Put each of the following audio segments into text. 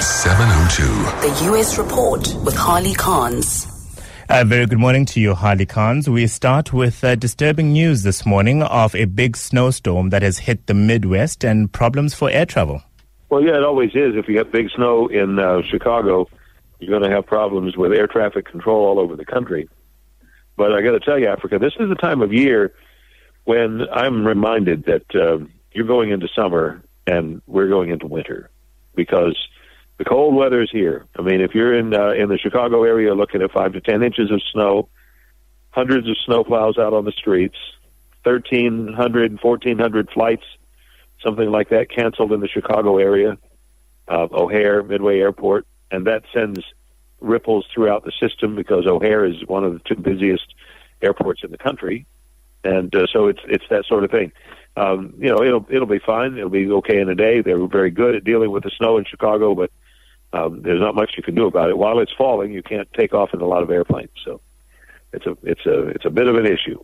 702. The U.S. Report with Harley Carnes. A very good morning to you, Harley Carnes. We start with uh, disturbing news this morning of a big snowstorm that has hit the Midwest and problems for air travel. Well, yeah, it always is. If you have big snow in uh, Chicago, you're going to have problems with air traffic control all over the country. But I got to tell you, Africa, this is the time of year when I'm reminded that uh, you're going into summer and we're going into winter because the cold weather is here. I mean, if you're in uh, in the Chicago area, looking at five to ten inches of snow, hundreds of snowplows out on the streets, 1,300, 1,400 flights, something like that, canceled in the Chicago area, uh, O'Hare, Midway Airport, and that sends ripples throughout the system because O'Hare is one of the two busiest airports in the country, and uh, so it's it's that sort of thing um, you know, it'll it'll be fine. It'll be okay in a day. They were very good at dealing with the snow in Chicago, but um, there's not much you can do about it. While it's falling, you can't take off in a lot of airplanes. So it's a it's a it's a bit of an issue.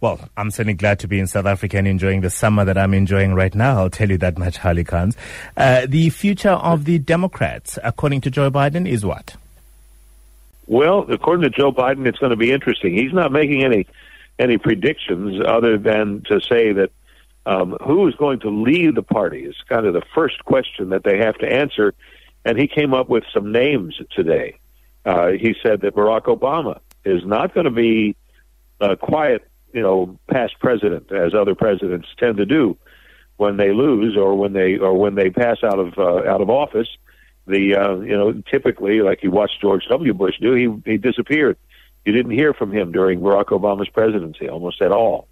Well, I'm certainly glad to be in South Africa and enjoying the summer that I'm enjoying right now. I'll tell you that much, Harley Carnes. Uh, the future of the Democrats, according to Joe Biden, is what? Well, according to Joe Biden, it's going to be interesting. He's not making any any predictions other than to say that um, who is going to lead the party is kind of the first question that they have to answer. And he came up with some names today. Uh, he said that Barack Obama is not going to be a quiet, you know, past president as other presidents tend to do when they lose or when they or when they pass out of uh, out of office. The uh, you know typically like you watched George W. Bush do, he he disappeared you didn't hear from him during Barack Obama's presidency almost at all.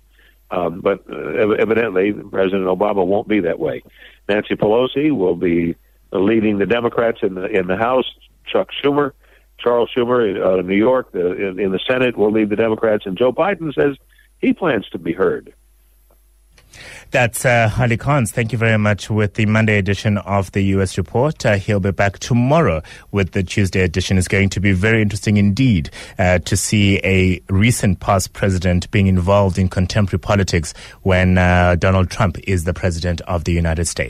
Um, but uh, evidently, President Obama won't be that way. Nancy Pelosi will be leading the Democrats in the in the House. Chuck Schumer, Charles Schumer out of New York, the, in, in the Senate will lead the Democrats, and Joe Biden says he plans to be heard. That's uh, Harley Carnes. Thank you very much with the Monday edition of the U.S. Report. Uh, he'll be back tomorrow with the Tuesday edition. It's going to be very interesting indeed uh, to see a recent past president being involved in contemporary politics when uh, Donald Trump is the president of the United States.